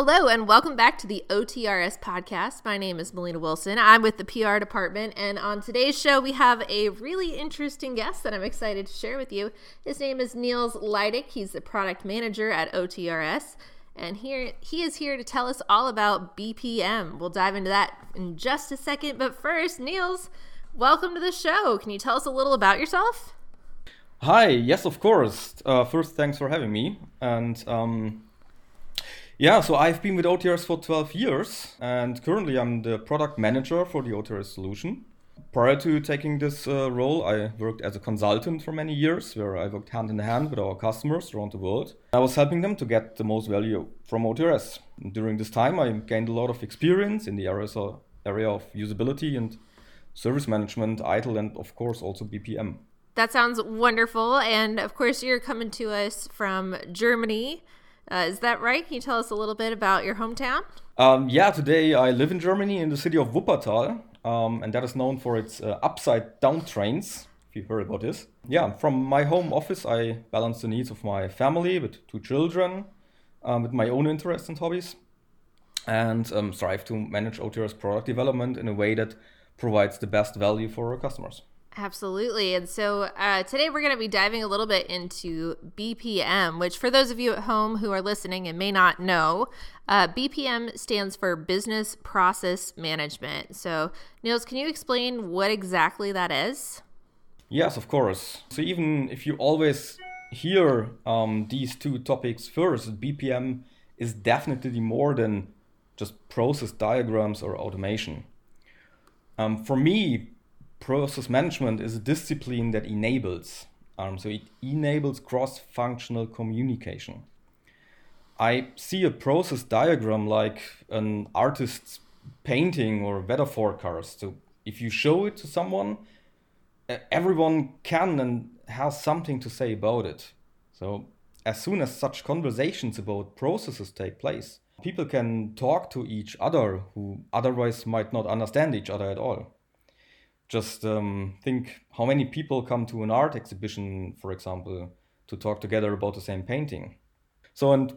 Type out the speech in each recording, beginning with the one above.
Hello, and welcome back to the OTRS podcast. My name is Melina Wilson. I'm with the PR department, and on today's show, we have a really interesting guest that I'm excited to share with you. His name is Nils Leideck. He's the product manager at OTRS, and here he is here to tell us all about BPM. We'll dive into that in just a second, but first, Nils, welcome to the show. Can you tell us a little about yourself? Hi, yes, of course. Uh, first, thanks for having me. And um, yeah, so I've been with OTRS for 12 years, and currently I'm the product manager for the OTRS solution. Prior to taking this uh, role, I worked as a consultant for many years, where I worked hand in hand with our customers around the world. I was helping them to get the most value from OTRS. During this time, I gained a lot of experience in the areas of, area of usability and service management, ITIL, and of course also BPM. That sounds wonderful. And of course, you're coming to us from Germany. Uh, is that right? Can you tell us a little bit about your hometown? Um, yeah, today I live in Germany in the city of Wuppertal, um, and that is known for its uh, upside down trains. If you've heard about this, yeah, from my home office, I balance the needs of my family with two children, um, with my own interests and hobbies, and um, strive to manage OTRS product development in a way that provides the best value for our customers. Absolutely. And so uh, today we're going to be diving a little bit into BPM, which for those of you at home who are listening and may not know, uh, BPM stands for Business Process Management. So, Nils, can you explain what exactly that is? Yes, of course. So, even if you always hear um, these two topics first, BPM is definitely more than just process diagrams or automation. Um, for me, process management is a discipline that enables. Um, so it enables cross-functional communication. I see a process diagram like an artist's painting or weather forecast. So if you show it to someone, everyone can and has something to say about it. So as soon as such conversations about processes take place, people can talk to each other who otherwise might not understand each other at all just um, think how many people come to an art exhibition, for example, to talk together about the same painting. So, and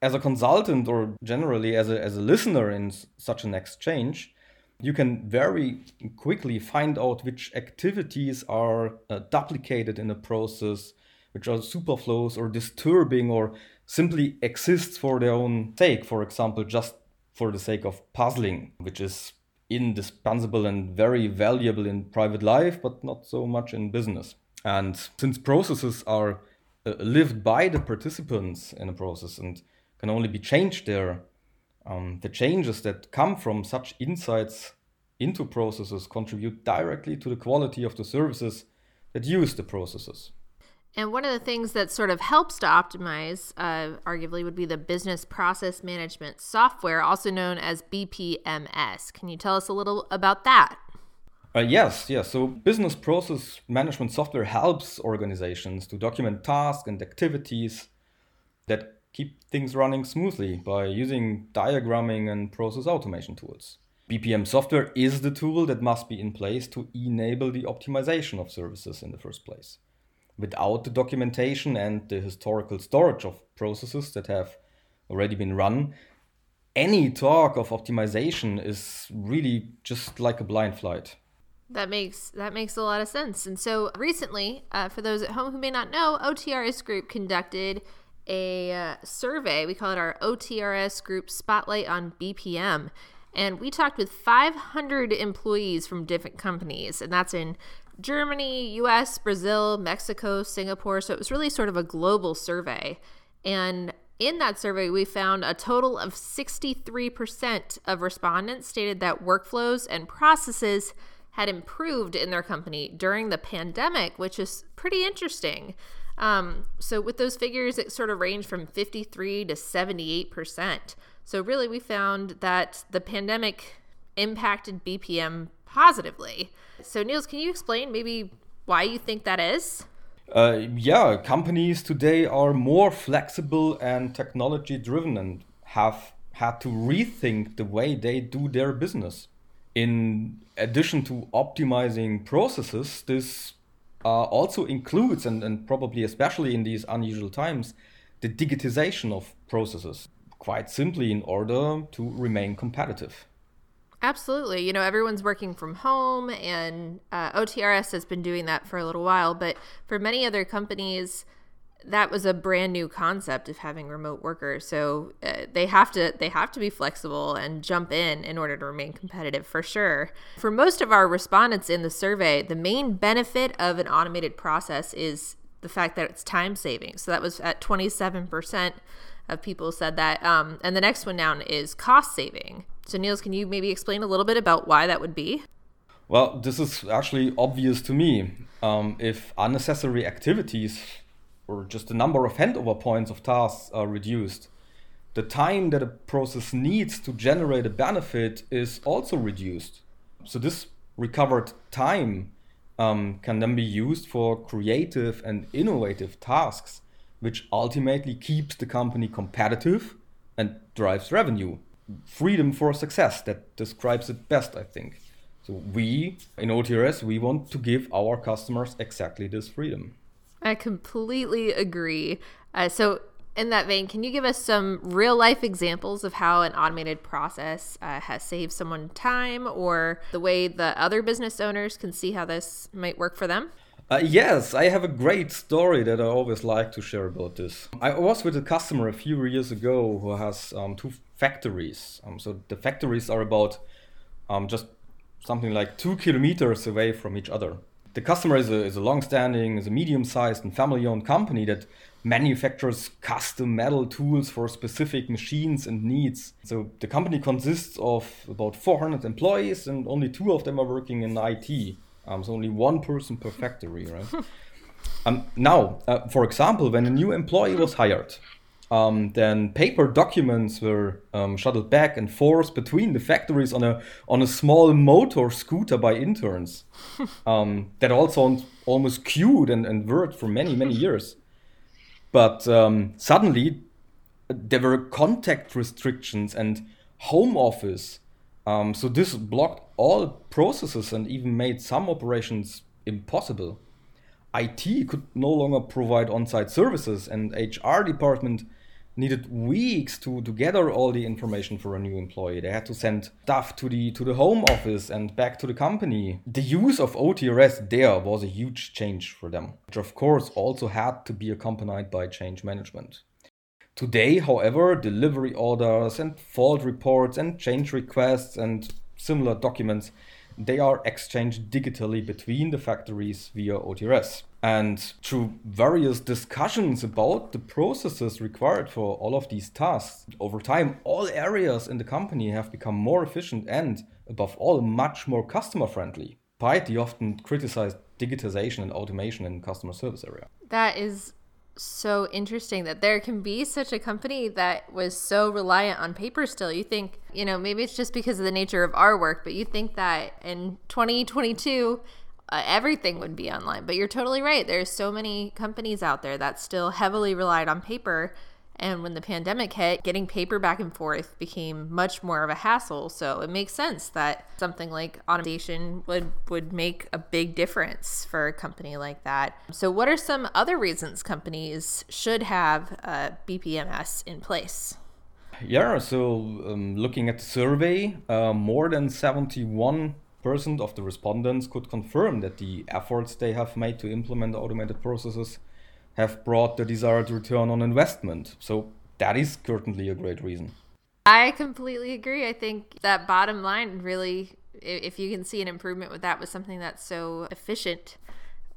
as a consultant or generally as a, as a listener in such an exchange, you can very quickly find out which activities are uh, duplicated in a process, which are superfluous or disturbing or simply exists for their own sake. For example, just for the sake of puzzling, which is indispensable and very valuable in private life, but not so much in business. And since processes are uh, lived by the participants in a process and can only be changed there, um, the changes that come from such insights into processes contribute directly to the quality of the services that use the processes. And one of the things that sort of helps to optimize, uh, arguably, would be the business process management software, also known as BPMS. Can you tell us a little about that? Uh, yes, yes. So, business process management software helps organizations to document tasks and activities that keep things running smoothly by using diagramming and process automation tools. BPM software is the tool that must be in place to enable the optimization of services in the first place without the documentation and the historical storage of processes that have already been run, any talk of optimization is really just like a blind flight. That makes that makes a lot of sense. And so recently, uh, for those at home who may not know, OTRS Group conducted a uh, survey. We call it our OTRS Group Spotlight on BPM. And we talked with 500 employees from different companies, and that's in Germany, US, Brazil, Mexico, Singapore. So it was really sort of a global survey. And in that survey, we found a total of 63% of respondents stated that workflows and processes had improved in their company during the pandemic, which is pretty interesting. Um, so, with those figures, it sort of ranged from 53 to 78%. So, really, we found that the pandemic impacted BPM positively. So, Nils, can you explain maybe why you think that is? Uh, yeah, companies today are more flexible and technology driven and have had to rethink the way they do their business. In addition to optimizing processes, this uh, also includes, and, and probably especially in these unusual times, the digitization of processes. quite simply in order to remain competitive. Absolutely. You know, everyone's working from home, and uh, OTRS has been doing that for a little while. But for many other companies, that was a brand new concept of having remote workers. So uh, they have to they have to be flexible and jump in in order to remain competitive for sure. For most of our respondents in the survey, the main benefit of an automated process is the fact that it's time saving. So that was at 27% of people said that. Um, and the next one down is cost saving. So, Nils, can you maybe explain a little bit about why that would be? Well, this is actually obvious to me. Um, if unnecessary activities or just the number of handover points of tasks are reduced, the time that a process needs to generate a benefit is also reduced. So, this recovered time um, can then be used for creative and innovative tasks, which ultimately keeps the company competitive and drives revenue freedom for success that describes it best, I think. So we in OTRS we want to give our customers exactly this freedom. I completely agree. Uh, so in that vein, can you give us some real life examples of how an automated process uh, has saved someone time or the way the other business owners can see how this might work for them? Uh, yes, I have a great story that I always like to share about this. I was with a customer a few years ago who has um, two factories. Um, so the factories are about um, just something like two kilometers away from each other. The customer is a, is a long-standing, is a medium-sized and family-owned company that manufactures custom metal tools for specific machines and needs. So the company consists of about 400 employees and only two of them are working in IT. Um, so only one person per factory, right? um, now, uh, for example, when a new employee was hired, um, then paper documents were um, shuttled back and forth between the factories on a on a small motor scooter by interns. um, that also almost queued and, and worked for many many years. But um, suddenly, there were contact restrictions and home office um, so this blocked all processes and even made some operations impossible. IT could no longer provide on-site services, and HR department needed weeks to, to gather all the information for a new employee. They had to send stuff to the to the home office and back to the company. The use of OTRS there was a huge change for them, which of course also had to be accompanied by change management. Today, however, delivery orders and fault reports and change requests and similar documents, they are exchanged digitally between the factories via OTRS. And through various discussions about the processes required for all of these tasks, over time, all areas in the company have become more efficient and, above all, much more customer friendly, despite the often criticized digitization and automation in customer service area. That is so interesting that there can be such a company that was so reliant on paper still. You think, you know, maybe it's just because of the nature of our work, but you think that in 2022, uh, everything would be online. But you're totally right. There's so many companies out there that still heavily relied on paper and when the pandemic hit, getting paper back and forth became much more of a hassle. So it makes sense that something like automation would, would make a big difference for a company like that. So, what are some other reasons companies should have a BPMS in place? Yeah, so um, looking at the survey, uh, more than 71 percent of the respondents could confirm that the efforts they have made to implement automated processes have brought the desired return on investment. So that is certainly a great reason. I completely agree. I think that bottom line really, if you can see an improvement with that with something that's so efficient,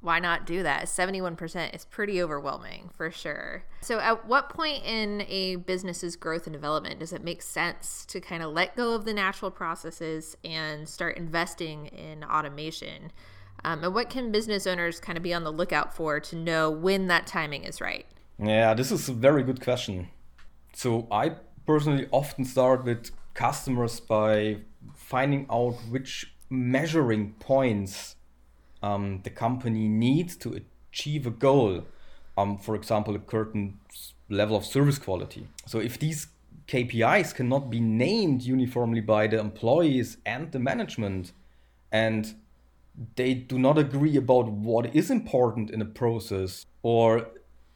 why not do that? 71% is pretty overwhelming for sure. So, at what point in a business's growth and development does it make sense to kind of let go of the natural processes and start investing in automation? Um, and what can business owners kind of be on the lookout for to know when that timing is right? Yeah, this is a very good question. So I personally often start with customers by finding out which measuring points um, the company needs to achieve a goal. Um, for example, a certain level of service quality. So if these KPIs cannot be named uniformly by the employees and the management, and they do not agree about what is important in a process or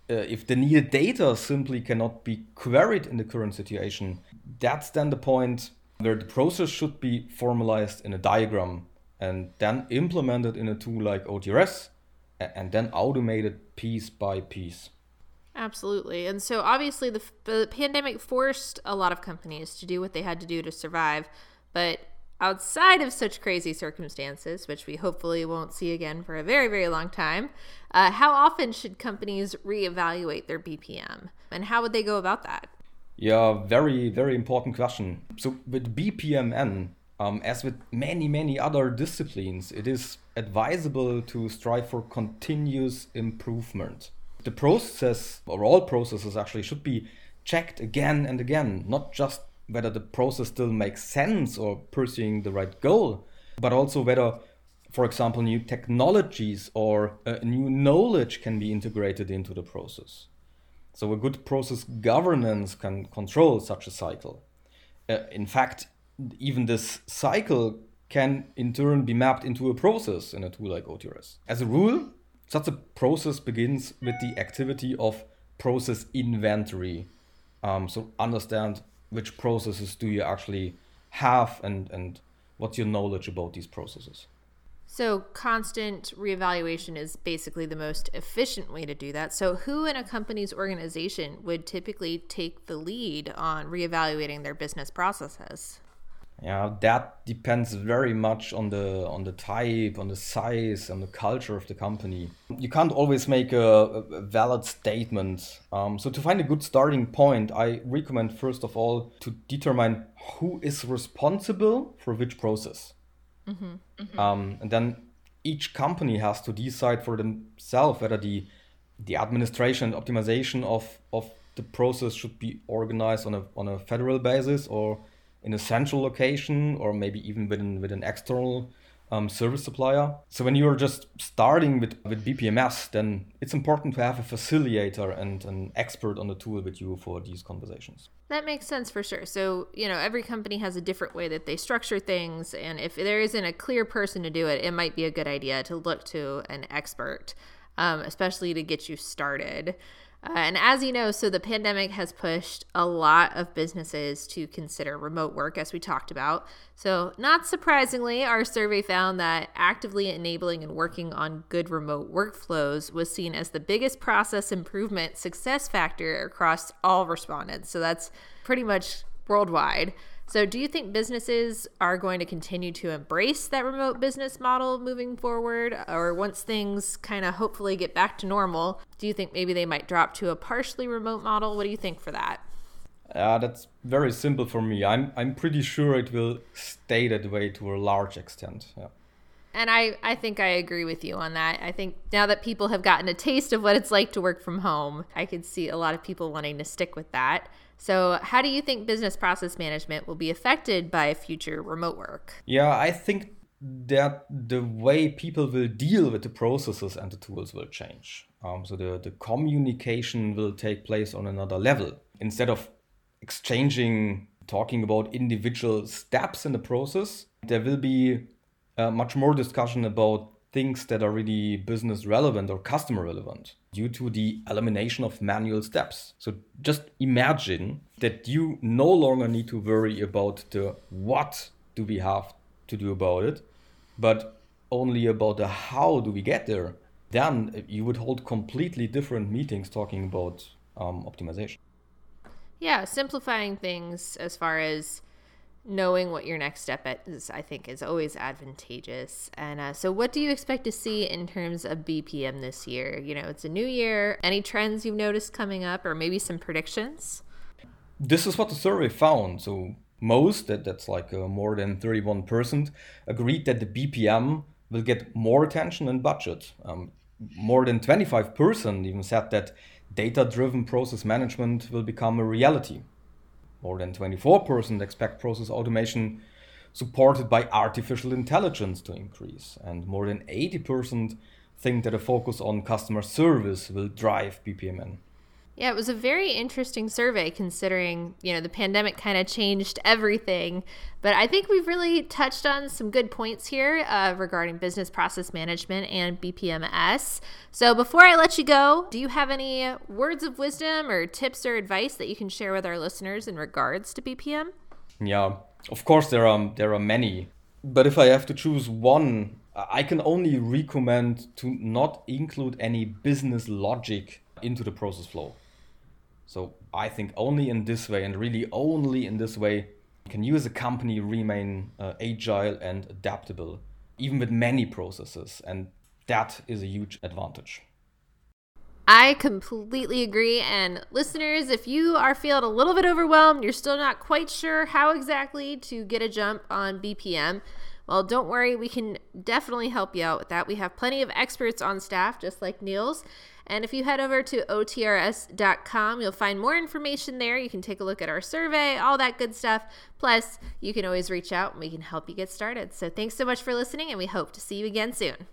uh, if the needed data simply cannot be queried in the current situation, that's then the point where the process should be formalized in a diagram and then implemented in a tool like OTRS and then automated piece by piece. Absolutely. And so obviously the, the pandemic forced a lot of companies to do what they had to do to survive, but outside of such crazy circumstances, which we hopefully won't see again for a very, very long time, uh, how often should companies reevaluate their BPM and how would they go about that? Yeah, very, very important question. So, with BPMN, um, as with many, many other disciplines, it is advisable to strive for continuous improvement. The process, or all processes actually, should be checked again and again, not just whether the process still makes sense or pursuing the right goal, but also whether, for example, new technologies or uh, new knowledge can be integrated into the process. So, a good process governance can control such a cycle. Uh, in fact, even this cycle can in turn be mapped into a process in a tool like OTRS. As a rule, such a process begins with the activity of process inventory. Um, so understand which processes do you actually have and, and what's your knowledge about these processes. So, constant reevaluation is basically the most efficient way to do that. So, who in a company's organization would typically take the lead on reevaluating their business processes? Yeah that depends very much on the on the type on the size and the culture of the company. You can't always make a, a valid statement. Um, so to find a good starting point i recommend first of all to determine who is responsible for which process. Mm-hmm, mm-hmm. Um, and then each company has to decide for themselves whether the the administration and optimization of of the process should be organized on a on a federal basis or in a central location or maybe even with an, with an external um, service supplier. So when you're just starting with, with BPMS, then it's important to have a facilitator and an expert on the tool with you for these conversations. That makes sense for sure. So, you know, every company has a different way that they structure things. And if there isn't a clear person to do it, it might be a good idea to look to an expert, um, especially to get you started. Uh, and as you know, so the pandemic has pushed a lot of businesses to consider remote work, as we talked about. So, not surprisingly, our survey found that actively enabling and working on good remote workflows was seen as the biggest process improvement success factor across all respondents. So, that's pretty much worldwide. So, do you think businesses are going to continue to embrace that remote business model moving forward? Or once things kind of hopefully get back to normal, do you think maybe they might drop to a partially remote model? What do you think for that? Uh, that's very simple for me. I'm, I'm pretty sure it will stay that way to a large extent. Yeah. And I, I think I agree with you on that. I think now that people have gotten a taste of what it's like to work from home, I could see a lot of people wanting to stick with that. So, how do you think business process management will be affected by future remote work? Yeah, I think that the way people will deal with the processes and the tools will change. Um, so, the, the communication will take place on another level. Instead of exchanging, talking about individual steps in the process, there will be uh, much more discussion about things that are really business relevant or customer relevant due to the elimination of manual steps. So just imagine that you no longer need to worry about the what do we have to do about it, but only about the how do we get there. Then you would hold completely different meetings talking about um, optimization. Yeah, simplifying things as far as knowing what your next step is, I think, is always advantageous. And uh, so, what do you expect to see in terms of BPM this year? You know, it's a new year. Any trends you've noticed coming up, or maybe some predictions? This is what the survey found. So, most, that, that's like uh, more than 31%, agreed that the BPM will get more attention and budget. Um, more than 25% even said that data driven process management will become a reality. More than 24% expect process automation supported by artificial intelligence to increase, and more than 80% think that a focus on customer service will drive BPMN. Yeah, it was a very interesting survey considering, you know, the pandemic kind of changed everything. But I think we've really touched on some good points here uh, regarding business process management and BPMS. So before I let you go, do you have any words of wisdom or tips or advice that you can share with our listeners in regards to BPM? Yeah, of course there are there are many, but if I have to choose one, I can only recommend to not include any business logic into the process flow. So I think only in this way, and really only in this way, can you as a company remain uh, agile and adaptable, even with many processes. And that is a huge advantage. I completely agree. And listeners, if you are feeling a little bit overwhelmed, you're still not quite sure how exactly to get a jump on BPM, well, don't worry, we can definitely help you out with that. We have plenty of experts on staff, just like Nils. And if you head over to otrs.com, you'll find more information there. You can take a look at our survey, all that good stuff. Plus, you can always reach out and we can help you get started. So, thanks so much for listening, and we hope to see you again soon.